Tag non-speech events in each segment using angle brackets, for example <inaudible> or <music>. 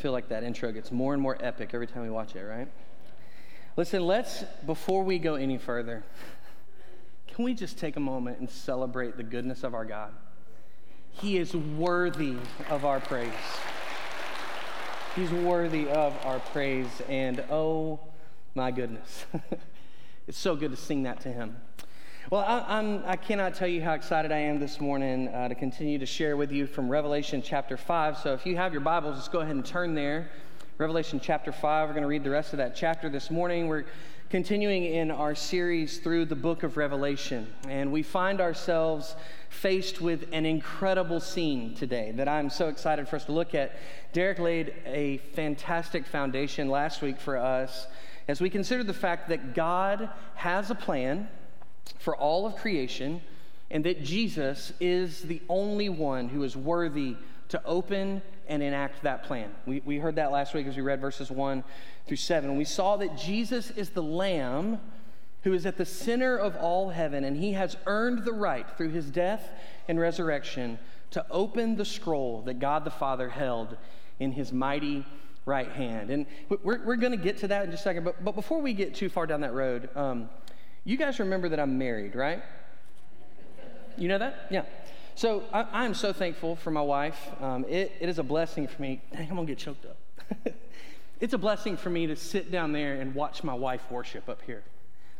feel like that intro gets more and more epic every time we watch it, right? Listen, let's, before we go any further, can we just take a moment and celebrate the goodness of our God? He is worthy of our praise. He's worthy of our praise. And oh my goodness, <laughs> it's so good to sing that to Him. Well, I, I'm, I cannot tell you how excited I am this morning uh, to continue to share with you from Revelation chapter 5. So if you have your Bibles, just go ahead and turn there. Revelation chapter 5. We're going to read the rest of that chapter this morning. We're continuing in our series through the book of Revelation. And we find ourselves faced with an incredible scene today that I'm so excited for us to look at. Derek laid a fantastic foundation last week for us as we considered the fact that God has a plan for all of creation and that Jesus is the only one who is worthy to open and enact that plan. We, we heard that last week as we read verses 1 through 7. We saw that Jesus is the Lamb who is at the center of all heaven, and he has earned the right through his death and resurrection to open the scroll that God the Father held in his mighty right hand. And we're, we're going to get to that in just a second, but, but before we get too far down that road, um, you guys remember that I'm married, right? You know that? Yeah. So I, am so thankful for my wife. Um, it, it is a blessing for me. Dang, I'm going to get choked up. <laughs> it's a blessing for me to sit down there and watch my wife worship up here.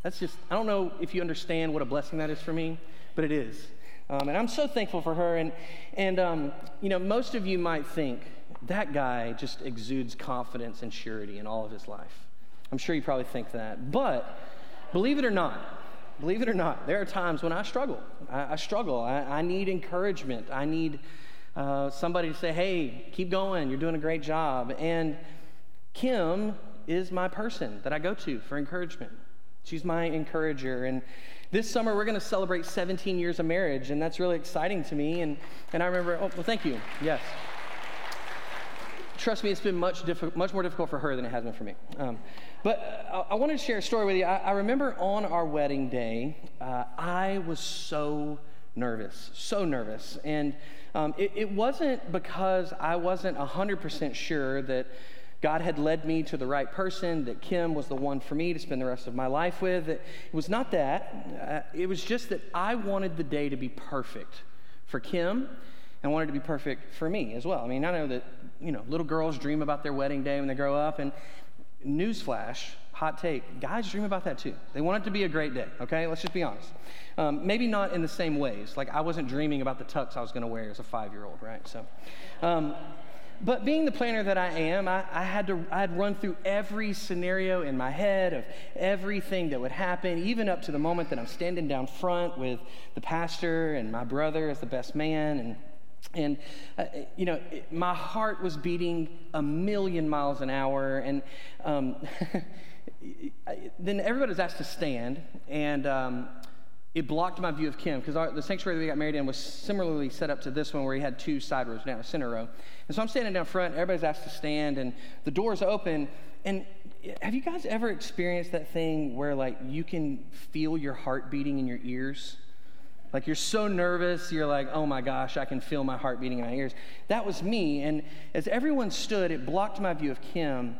That's just, I don't know if you understand what a blessing that is for me, but it is. Um, and I'm so thankful for her. And, and um, you know, most of you might think that guy just exudes confidence and surety in all of his life. I'm sure you probably think that. But believe it or not, believe it or not, there are times when I struggle. I, I struggle. I, I, need encouragement. I need uh, somebody to say, hey, keep going. You're doing a great job. And Kim is my person that I go to for encouragement. She's my encourager. And this summer, we're going to celebrate 17 years of marriage, and that's really exciting to me. And, and I remember, oh, well, thank you. Yes. Trust me, it's been much, diffi- much more difficult for her than it has been for me. Um, but uh, I, I wanted to share a story with you. I, I remember on our wedding day, uh, I was so nervous, so nervous. And um, it, it wasn't because I wasn't 100% sure that God had led me to the right person, that Kim was the one for me to spend the rest of my life with. It was not that. Uh, it was just that I wanted the day to be perfect for Kim and wanted to be perfect for me as well. I mean, I know that, you know, little girls dream about their wedding day when they grow up, and newsflash, hot take, guys dream about that too. They want it to be a great day, okay? Let's just be honest. Um, maybe not in the same ways. Like, I wasn't dreaming about the tux I was going to wear as a five year old, right? So, um, but being the planner that I am, I, I, had to I had run through every scenario in my head of everything that would happen, even up to the moment that I'm standing down front with the pastor and my brother as the best man. And, and uh, you know, it, my heart was beating a million miles an hour. And um, <laughs> then everybody was asked to stand. And um, it blocked my view of Kim because the sanctuary that we got married in was similarly set up to this one where he had two side rows down, a center row. And so I'm standing down front, everybody's asked to stand, and the door's open. And have you guys ever experienced that thing where, like, you can feel your heart beating in your ears? Like, you're so nervous, you're like, oh my gosh, I can feel my heart beating in my ears. That was me. And as everyone stood, it blocked my view of Kim.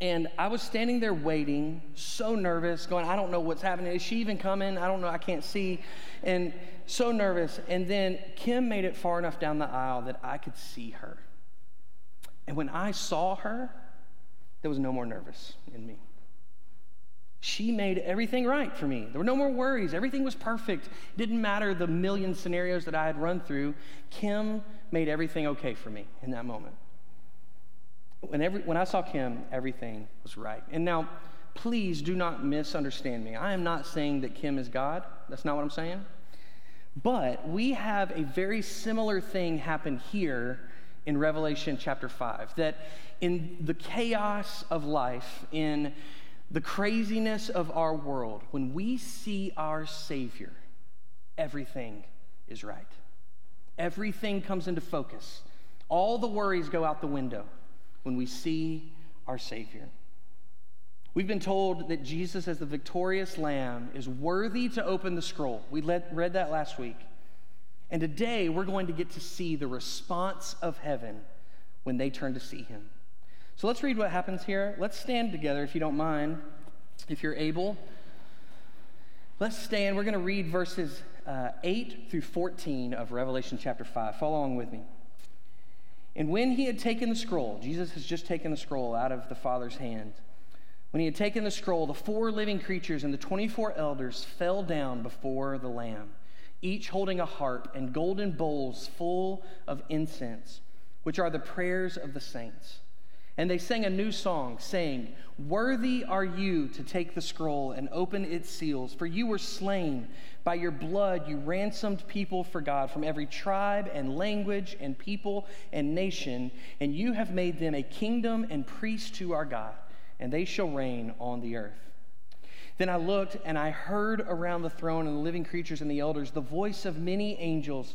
And I was standing there waiting, so nervous, going, I don't know what's happening. Is she even coming? I don't know. I can't see. And so nervous. And then Kim made it far enough down the aisle that I could see her. And when I saw her, there was no more nervous in me. She made everything right for me. There were no more worries. Everything was perfect. It didn't matter the million scenarios that I had run through. Kim made everything okay for me in that moment when, every, when I saw Kim, everything was right. And now, please do not misunderstand me. I am not saying that Kim is God. That's not what I'm saying. But we have a very similar thing happen here in Revelation chapter 5 that in the chaos of life, in the craziness of our world, when we see our Savior, everything is right. Everything comes into focus. All the worries go out the window when we see our Savior. We've been told that Jesus, as the victorious Lamb, is worthy to open the scroll. We read that last week. And today we're going to get to see the response of heaven when they turn to see him. So let's read what happens here. Let's stand together if you don't mind, if you're able. Let's stand. We're going to read verses uh, 8 through 14 of Revelation chapter 5. Follow along with me. And when he had taken the scroll, Jesus has just taken the scroll out of the Father's hand. When he had taken the scroll, the four living creatures and the 24 elders fell down before the Lamb, each holding a harp and golden bowls full of incense, which are the prayers of the saints. And they sang a new song, saying, Worthy are you to take the scroll and open its seals, for you were slain. By your blood, you ransomed people for God from every tribe and language and people and nation, and you have made them a kingdom and priests to our God, and they shall reign on the earth. Then I looked, and I heard around the throne and the living creatures and the elders the voice of many angels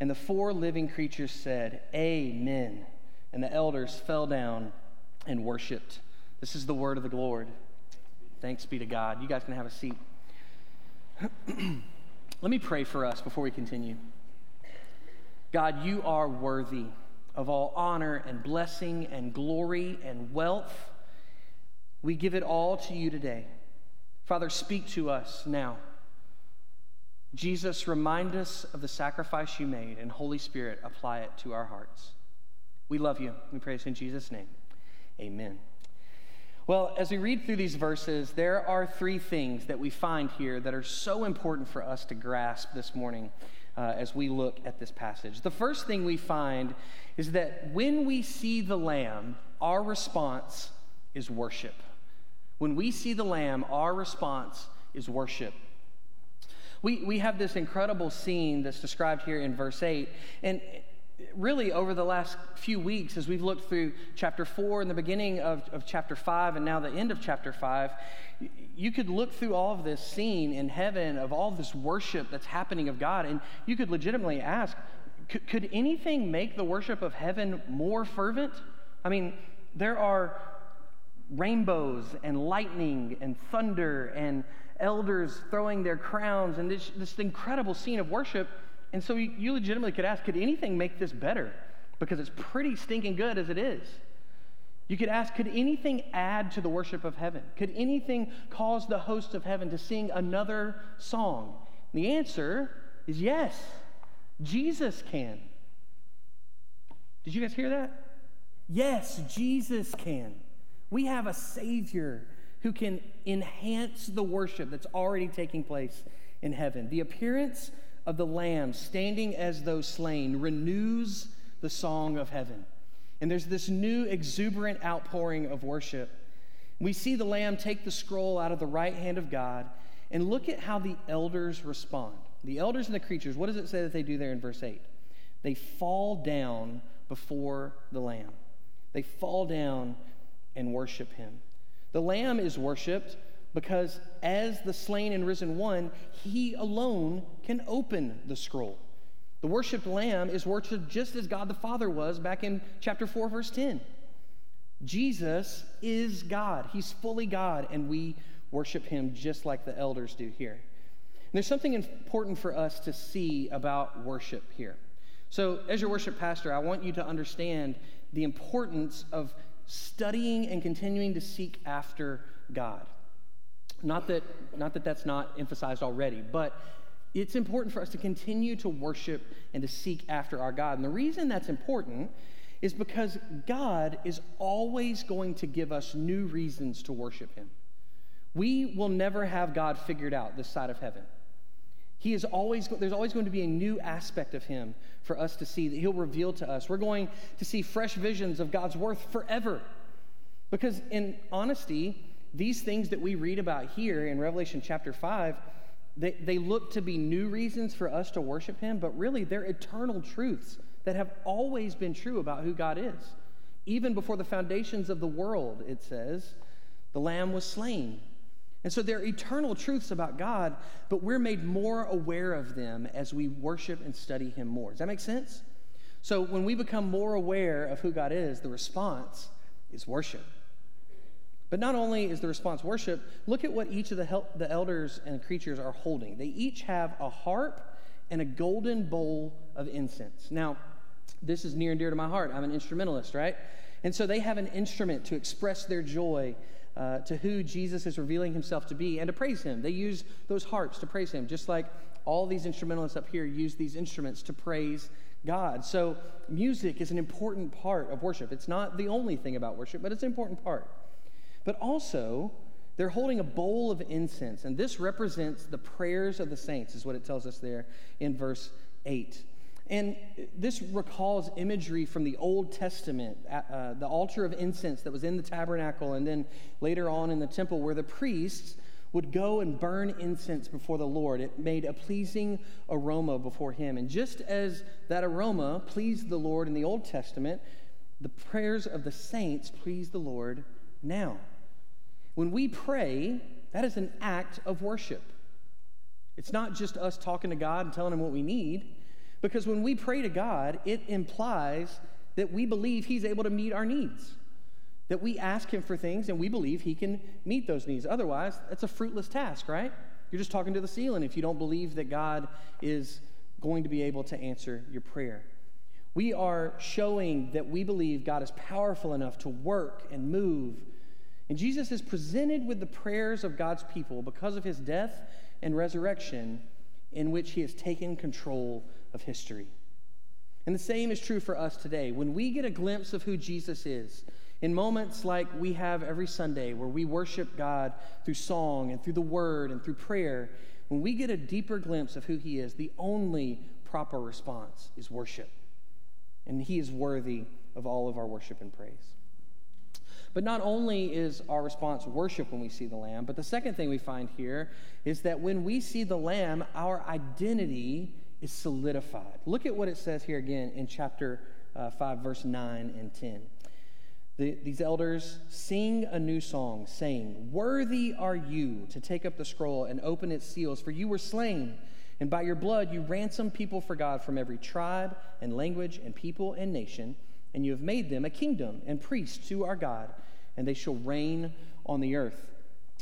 And the four living creatures said, Amen. And the elders fell down and worshiped. This is the word of the Lord. Thanks be to God. You guys can have a seat. <clears throat> Let me pray for us before we continue. God, you are worthy of all honor and blessing and glory and wealth. We give it all to you today. Father, speak to us now. Jesus, remind us of the sacrifice you made, and Holy Spirit, apply it to our hearts. We love you. We praise in Jesus' name. Amen. Well, as we read through these verses, there are three things that we find here that are so important for us to grasp this morning uh, as we look at this passage. The first thing we find is that when we see the Lamb, our response is worship. When we see the Lamb, our response is worship. We, we have this incredible scene that's described here in verse 8. And really, over the last few weeks, as we've looked through chapter 4 and the beginning of, of chapter 5 and now the end of chapter 5, you could look through all of this scene in heaven of all this worship that's happening of God, and you could legitimately ask, could, could anything make the worship of heaven more fervent? I mean, there are rainbows and lightning and thunder and elders throwing their crowns and this, this incredible scene of worship. And so you, legitimately could ask, could anything make this better? Because it's pretty stinking good as it is. You could ask, could anything add to the worship of heaven? Could anything cause the hosts of heaven to sing another song? And the answer is yes. Jesus can. Did you guys hear that? Yes, Jesus can. We have a Savior who can enhance the worship that's already taking place in heaven. The appearance of the Lamb standing as though slain renews the song of heaven. And there's this new exuberant outpouring of worship. We see the Lamb take the scroll out of the right hand of God and look at how the elders respond. The elders and the creatures, what does it say that they do there in verse 8? They fall down before the Lamb. They fall down and worship him. The Lamb is worshiped because, as the slain and risen one, he alone can open the scroll. The worshiped Lamb is worshiped just as God the Father was back in chapter 4, verse 10. Jesus is God, He's fully God, and we worship Him just like the elders do here. And there's something important for us to see about worship here. So, as your worship pastor, I want you to understand the importance of studying and continuing to seek after God. Not that, not that that's not emphasized already, but it's important for us to continue to worship and to seek after our God. And the reason that's important is because God is always going to give us new reasons to worship Him. We will never have God figured out this side of heaven. He is always, there's always going to be a new aspect of him for us to see that he'll reveal to us. We're going to see fresh visions of God's worth forever. Because in honesty, these things that we read about here in Revelation chapter 5, they, they look to be new reasons for us to worship him, but really they're eternal truths that have always been true about who God is. Even before the foundations of the world, it says, the Lamb was slain. And so they're eternal truths about God, but we're made more aware of them as we worship and study Him more. Does that make sense? So when we become more aware of who God is, the response is worship. But not only is the response worship, look at what each of the, hel- the elders and creatures are holding. They each have a harp and a golden bowl of incense. Now, this is near and dear to my heart. I'm an instrumentalist, right? And so they have an instrument to express their joy uh, to who Jesus is revealing himself to be and to praise him. They use those harps to praise him, just like all these instrumentalists up here use these instruments to praise God. So, music is an important part of worship. It's not the only thing about worship, but it's an important part. But also, they're holding a bowl of incense, and this represents the prayers of the saints, is what it tells us there in verse 8. And this recalls imagery from the Old Testament, uh, uh, the altar of incense that was in the tabernacle, and then later on in the temple, where the priests would go and burn incense before the Lord. It made a pleasing aroma before Him. And just as that aroma pleased the Lord in the Old Testament, the prayers of the saints please the Lord now. When we pray, that is an act of worship. It's not just us talking to God and telling Him what we need, because when we pray to God, it implies that we believe He's able to meet our needs, that we ask Him for things and we believe He can meet those needs. Otherwise, that's a fruitless task, right? You're just talking to the ceiling if you don't believe that God is going to be able to answer your prayer. We are showing that we believe God is powerful enough to work and move and Jesus is presented with the prayers of God's people because of his death and resurrection, in which he has taken control of history. And the same is true for us today. When we get a glimpse of who Jesus is, in moments like we have every Sunday where we worship God through song and through the word and through prayer, when we get a deeper glimpse of who he is, the only proper response is worship. And he is worthy of all of our worship and praise. But not only is our response worship when we see the Lamb, but the second thing we find here is that when we see the Lamb, our identity is solidified. Look at what it says here again in chapter uh, 5, verse 9 and 10. The, these elders sing a new song, saying, Worthy are you to take up the scroll and open its seals, for you were slain, and by your blood you ransomed people for God from every tribe and language and people and nation, and you have made them a kingdom and priests to our God and they shall reign on the earth.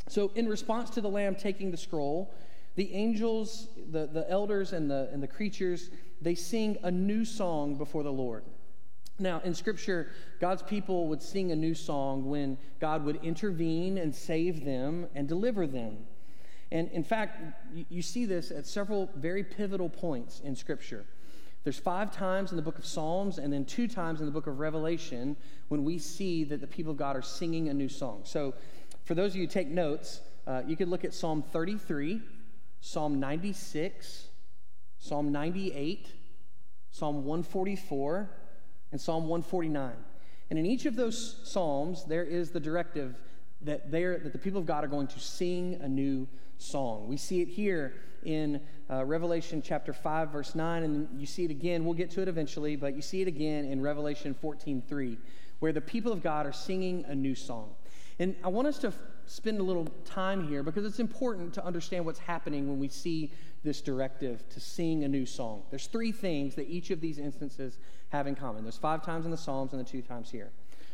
So, in response to the Lamb taking the scroll, the angels, the, the elders, and the, and the creatures, they sing a new song before the Lord. Now, in Scripture, God's people would sing a new song when God would intervene and save them and deliver them. And in fact, you, see this at several very pivotal points in Scripture. There's five times in the book of Psalms and then two times in the book of Revelation when we see that the people of God are singing a new song. So, for those of you who take notes, uh, you could look at Psalm 33, Psalm 96, Psalm 98, Psalm 144, and Psalm 149. And in each of those psalms, there is the directive that, there that the people of God are going to sing a new song. We see it here in uh, Revelation chapter 5, verse 9, and you see it again. We'll get to it eventually, but you see it again in Revelation 14, 3, where the people of God are singing a new song. And I want us to spend a little time here because it's important to understand what's happening when we see this directive to sing a new song. There's three things that each of these instances have in common. There's five times in the Psalms and the two times here.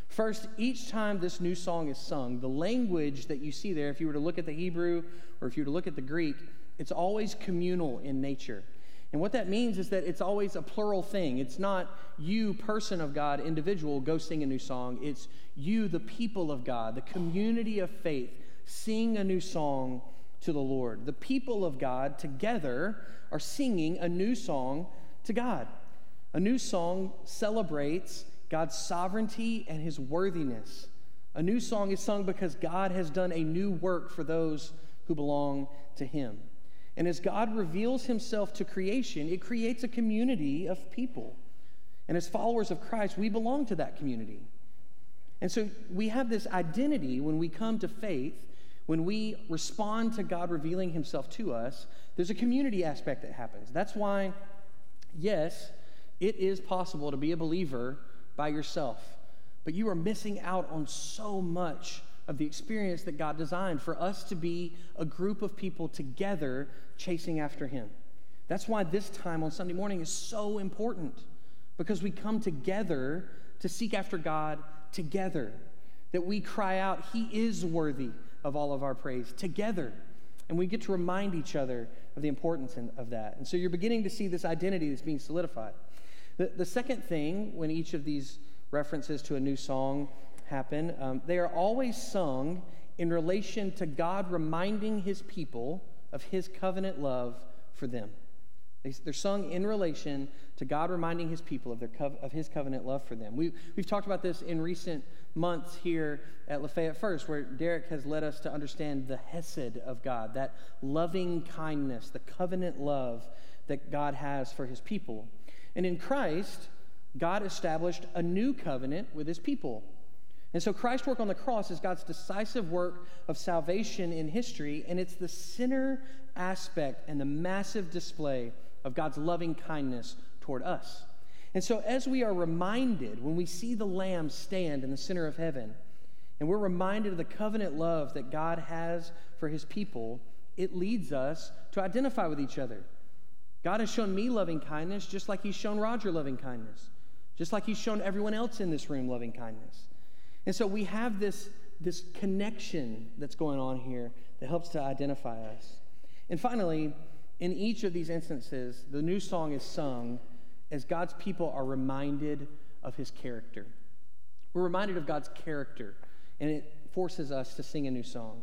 First, each time this new song is sung, the language that you see there, if you were to look at the Hebrew or if you were to look at the Greek, it's always communal in nature. And what that means is that it's always a plural thing. It's not you, person of God, individual, go sing a new song. It's you, the people of God, the community of faith, sing a new song to the Lord. The people of God together are singing a new song to God. A new song celebrates God's sovereignty and his worthiness. A new song is sung because God has done a new work for those who belong to him. And as God reveals himself to creation, it creates a community of people. And as followers of Christ, we belong to that community. And so we have this identity when we come to faith, when we respond to God revealing himself to us, there's a community aspect that happens. That's why, yes, it is possible to be a believer by yourself. but you are missing out on so much of the experience that God designed for us to be a group of people together chasing after Him. That's why this time on Sunday morning is so important because we come together to seek after God together. That we cry out, He is worthy of all of our praise together. And we get to remind each other of the importance of that. And so you're beginning to see this identity that's being solidified. The, the second thing, when each of these references to a new song happen, um, they are always sung in relation to God reminding his people of his covenant love for them. They, are sung in relation to God reminding his people of, their of his covenant love for them. We, we've talked about this in recent months here at Lafayette First, where Derek has led us to understand the hesed of God, that loving kindness, the covenant love that God has for his people. And in Christ, God established a new covenant with his people. And so Christ's work on the cross is God's decisive work of salvation in history, and it's the center aspect and the massive display of God's loving kindness toward us. And so, as we are reminded when we see the Lamb stand in the center of heaven, and we're reminded of the covenant love that God has for his people, it leads us to identify with each other. God has shown me loving kindness just like he's shown Roger loving kindness, just like he's shown everyone else in this room loving kindness. And so we have this, this connection that's going on here that helps to identify us. And finally, in each of these instances, the new song is sung as God's people are reminded of his character. We're reminded of God's character, and it forces us to sing a new song.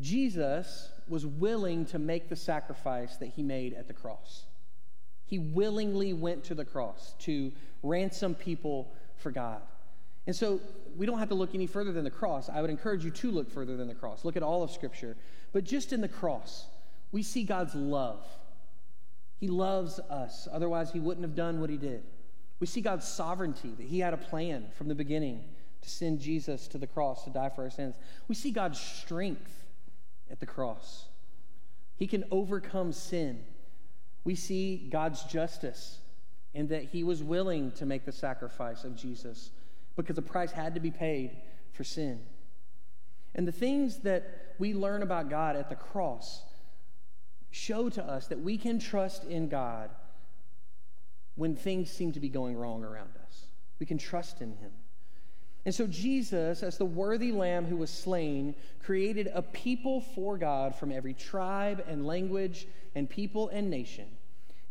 Jesus was willing to make the sacrifice that he made at the cross. He willingly went to the cross to ransom people for God. And so we don't have to look any further than the cross. I would encourage you to look further than the cross. Look at all of Scripture. But just in the cross, we see God's love. He loves us, otherwise, He wouldn't have done what He did. We see God's sovereignty, that He had a plan from the beginning to send Jesus to the cross to die for our sins. We see God's strength at the cross. He can overcome sin. We see God's justice in that He was willing to make the sacrifice of Jesus because the price had to be paid for sin. And the things that we learn about God at the cross show to us that we can trust in God when things seem to be going wrong around us. We can trust in Him. And so, Jesus, as the worthy lamb who was slain, created a people for God from every tribe and language and people and nation.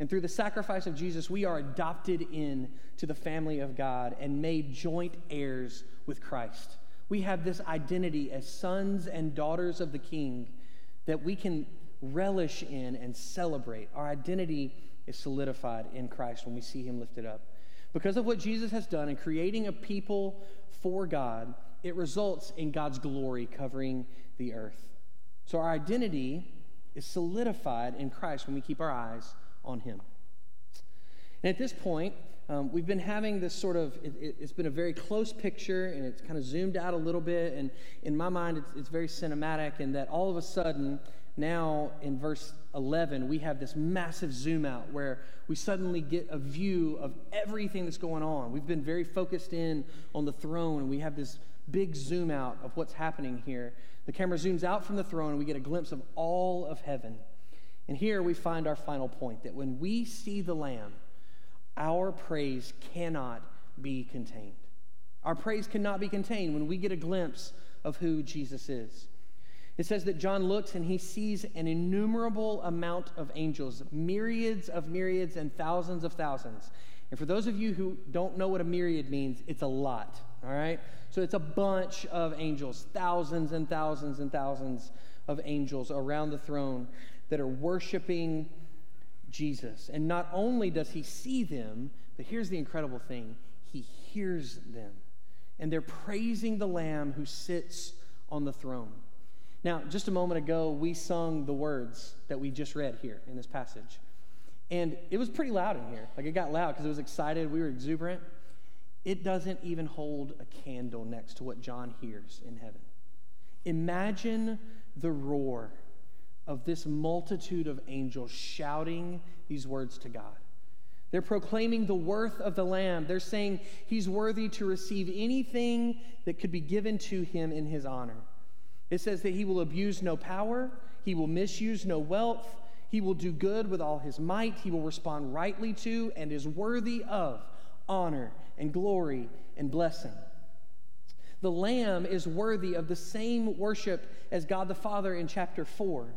And through the sacrifice of Jesus, we are adopted in to the family of God and made joint heirs with Christ. We have this identity as sons and daughters of the King that we can relish in and celebrate. Our identity is solidified in Christ when we see him lifted up. Because of what Jesus has done in creating a people for God, it results in God's glory covering the earth. So our identity is solidified in Christ when we keep our eyes on him. And at this point, um, we've been having this sort of, it, has it, been a very close picture and it's kind of zoomed out a little bit. And in my mind, it's, it's very cinematic, and that all of a sudden, now in verse 11, we have this massive zoom out where we suddenly get a view of everything that's going on. We've been very focused in on the throne, and we have this big zoom out of what's happening here. The camera zooms out from the throne, and we get a glimpse of all of heaven. And here we find our final point that when we see the Lamb, our praise cannot be contained. Our praise cannot be contained when we get a glimpse of who Jesus is. It says that John looks and he sees an innumerable amount of angels, myriads of myriads and thousands of thousands. And for those of you who don't know what a myriad means, it's a lot, all right? So it's a bunch of angels, thousands and thousands and thousands of angels around the throne that are worshiping Jesus. And not only does he see them, but here's the incredible thing he hears them. And they're praising the Lamb who sits on the throne. Now, just a moment ago, we sung the words that we just read here in this passage. And it was pretty loud in here. Like it got loud because it was excited. We were exuberant. It doesn't even hold a candle next to what John hears in heaven. Imagine the roar of this multitude of angels shouting these words to God. They're proclaiming the worth of the Lamb. They're saying he's worthy to receive anything that could be given to him in his honor. It says that he will abuse no power, he will misuse no wealth, he will do good with all his might, he will respond rightly to and is worthy of honor and glory and blessing. The Lamb is worthy of the same worship as God the Father in chapter 4.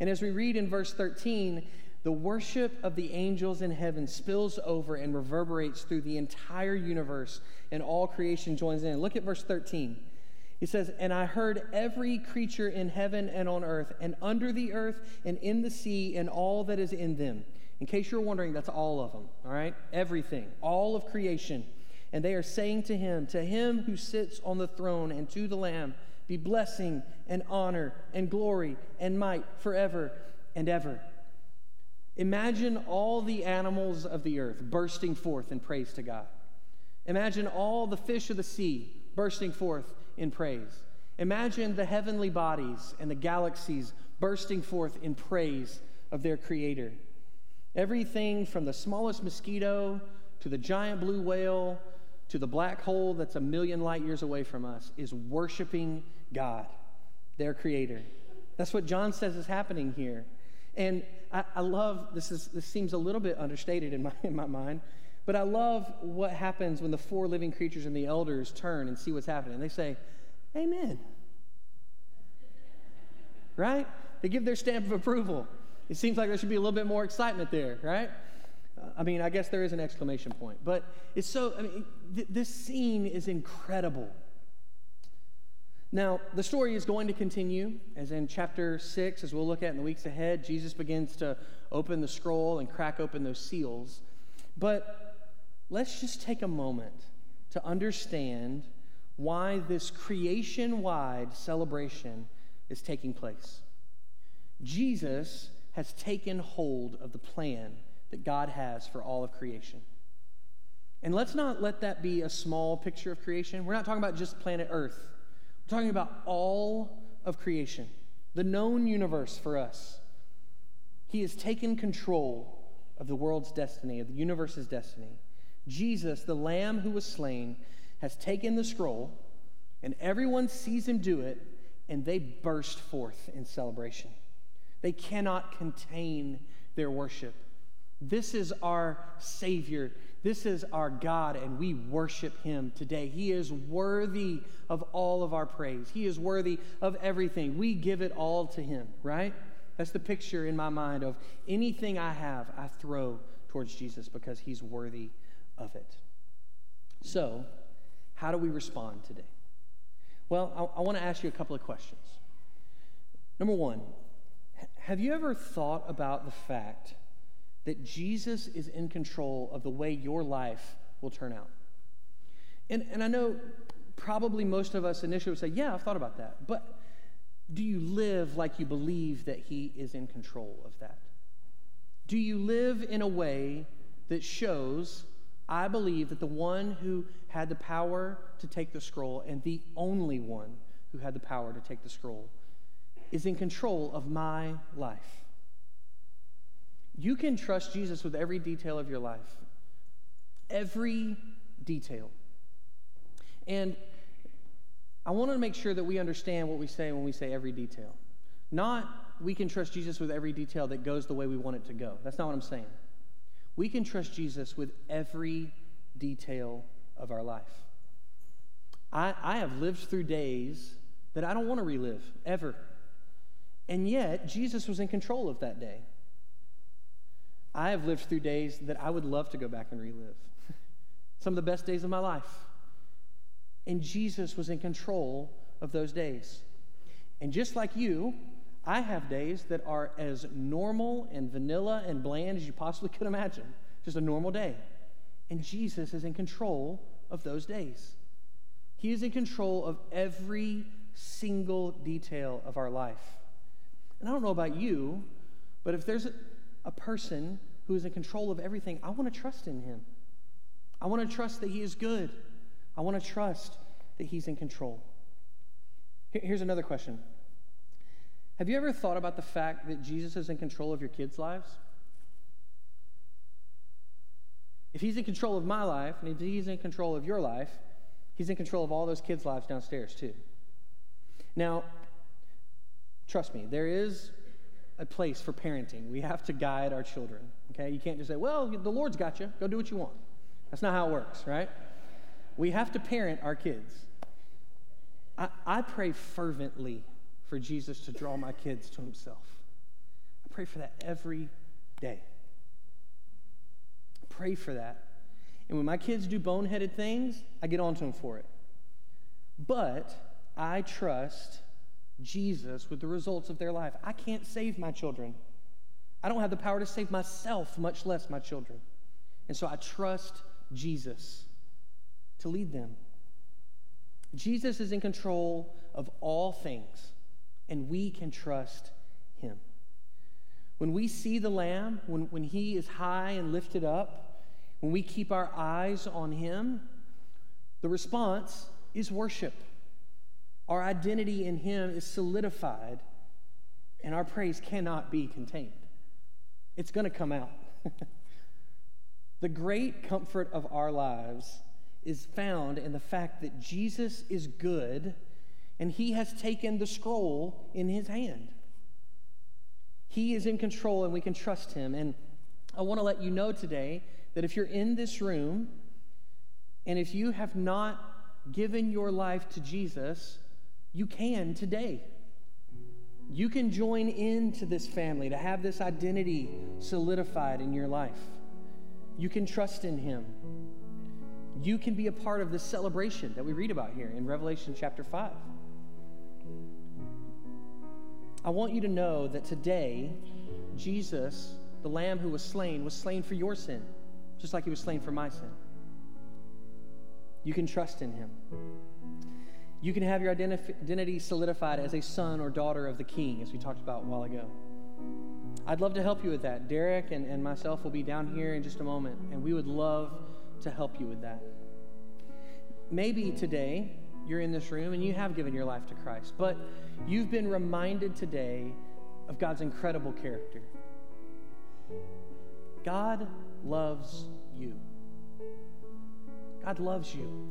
And as we read in verse 13, the worship of the angels in heaven spills over and reverberates through the entire universe, and all creation joins in. Look at verse 13. He says, And I heard every creature in heaven and on earth, and under the earth, and in the sea, and all that is in them. In case you're wondering, that's all of them, all right? Everything, all of creation. And they are saying to him, To him who sits on the throne, and to the Lamb, be blessing and honor and glory and might forever and ever. Imagine all the animals of the earth bursting forth in praise to God. Imagine all the fish of the sea bursting forth in praise. Imagine the heavenly bodies and the galaxies bursting forth in praise of their Creator. Everything from the smallest mosquito to the giant blue whale to the black hole that's a million light years away from us is worshiping God, their Creator. That's what John says is happening here. And I, I love this is this seems a little bit understated in <laughs> my in my mind, but I love what happens when the four living creatures and the elders turn and see what's happening. They say, Amen. Right? They give their stamp of approval. It seems like there should be a little bit more excitement there, right? I mean, I guess there is an exclamation point, but it's so, I mean, th- this scene is incredible. Now, the story is going to continue, as in chapter 6, as we'll look at in the weeks ahead. Jesus begins to open the scroll and crack open those seals. But let's just take a moment to understand why this creation wide celebration is taking place. Jesus has taken hold of the plan that God has for all of creation. And let's not let that be a small picture of creation. We're not talking about just planet Earth. We're talking about all of creation, the known universe for us. He has taken control of the world's destiny, of the universe's destiny. Jesus, the Lamb who was slain, has taken the scroll, and everyone sees him do it, and they burst forth in celebration. They cannot contain their worship. This is our Savior. This is our God, and we worship him today. He is worthy of all of our praise. He is worthy of everything. We give it all to him, right? That's the picture in my mind of anything I have, I throw towards Jesus because he's worthy of it. So, how do we respond today? Well, I, I want to ask you a couple of questions. Number one, have you ever thought about the fact that Jesus is in control of the way your life will turn out. And, and I know probably most of us initially would say, Yeah, I've thought about that. But do you live like you believe that He is in control of that? Do you live in a way that shows, I believe that the one who had the power to take the scroll and the only one who had the power to take the scroll is in control of my life? You can trust Jesus with every detail of your life. Every detail. And I want to make sure that we understand what we say when we say every detail. Not we can trust Jesus with every detail that goes the way we want it to go. That's not what I'm saying. We can trust Jesus with every detail of our life. I, I have lived through days that I don't want to relive ever. And yet, Jesus was in control of that day. I have lived through days that I would love to go back and relive. <laughs> Some of the best days of my life. And Jesus was in control of those days. And just like you, I have days that are as normal and vanilla and bland as you possibly could imagine. Just a normal day. And Jesus is in control of those days. He is in control of every single detail of our life. And I don't know about you, but if there's a, person who is in control of everything, I want to trust in him. I want to trust that he is good. I want to trust that he's in control. Here's another question Have you ever thought about the fact that Jesus is in control of your kids' lives? If He's in control of my life, and if He's in control of your life, He's in control of all those kids' lives downstairs, too. Now, trust me, there is a place for parenting. We have to guide our children, okay? You can't just say, well, the Lord's got you. Go do what you want. That's not how it works, right? We have to parent our kids. I, I pray fervently for Jesus to draw my kids to himself. I pray for that every day. I pray for that. And when my kids do boneheaded things, I get onto them for it. But I trust Jesus with the results of their life. I can't save my children. I don't have the power to save myself, much less my children. And so I trust Jesus to lead them. Jesus is in control of all things, and we can trust him. When we see the Lamb, when, when he is high and lifted up, when we keep our eyes on him, the response is worship. Our identity in Him is solidified, and our praise cannot be contained. It's going to come out. <laughs> the great comfort of our lives is found in the fact that Jesus is good and He has taken the scroll in His hand. He is in control and we can trust Him. And I want to let you know today that if you're in this room and if you have not given your life to Jesus, you can today. You can join into this family to have this identity solidified in your life. You can trust in Him. You can be a part of this celebration that we read about here in Revelation chapter 5. I want you to know that today, Jesus, the Lamb who was slain, was slain for your sin, just like He was slain for my sin. You can trust in Him. You can have your identity solidified as a son or daughter of the king, as we talked about a while ago. I'd love to help you with that. Derek and, and myself will be down here in just a moment, and we would love to help you with that. Maybe today you're in this room and you have given your life to Christ, but you've been reminded today of God's incredible character. God loves you. God loves you.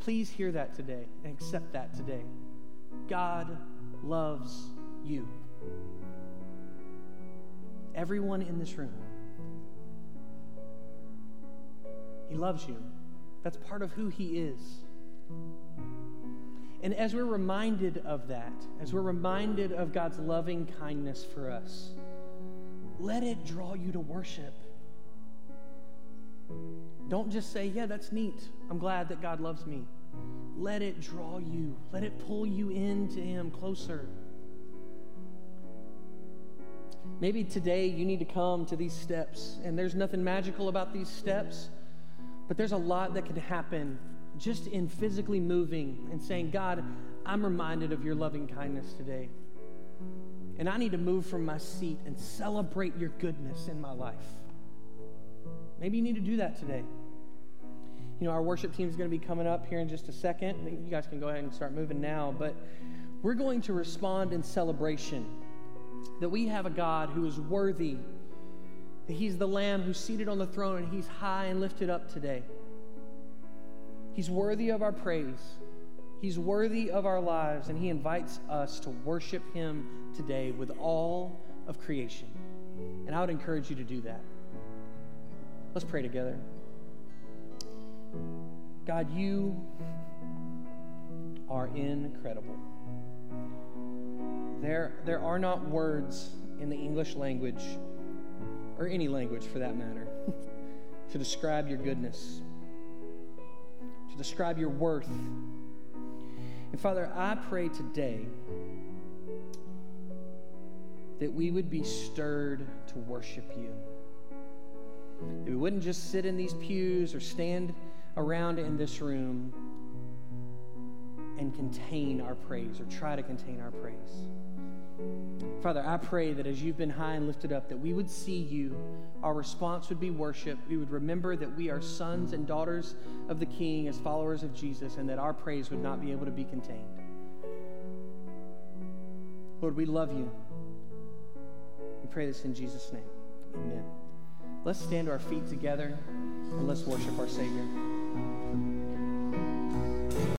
Please hear that today and accept that today. God loves you. Everyone in this room. He loves you. That's part of who He is. And as we're reminded of that, as we're reminded of God's loving kindness for us, let it draw you to worship. Don't just say, Yeah, that's neat. I'm glad that God loves me. Let it draw you, let it pull you into Him closer. Maybe today you need to come to these steps, and there's nothing magical about these steps, but there's a lot that can happen just in physically moving and saying, God, I'm reminded of your loving kindness today. And I need to move from my seat and celebrate your goodness in my life. Maybe you need to do that today. You know, our worship team is going to be coming up here in just a second. You guys can go ahead and start moving now, but we're going to respond in celebration that we have a God who is worthy, that He's the Lamb who's seated on the throne and He's high and lifted up today. He's worthy of our praise. He's worthy of our lives, and He invites us to worship Him today with all of creation. And I would encourage you to do that. Let's pray together. God, you are incredible. There, there are not words in the English language, or any language for that matter, <laughs> to describe your goodness, to describe your worth. And Father, I pray today that we would be stirred to worship you. That we wouldn't just sit in these pews or stand around in this room and contain our praise or try to contain our praise. Father, I pray that as you've been high and lifted up, that we would see you. Our response would be worship. We would remember that we are sons and daughters of the King as followers of Jesus, and that our praise would not be able to be contained. Lord, we love you. We pray this in Jesus' name. Amen. Let's stand to our feet together and let's worship our Savior.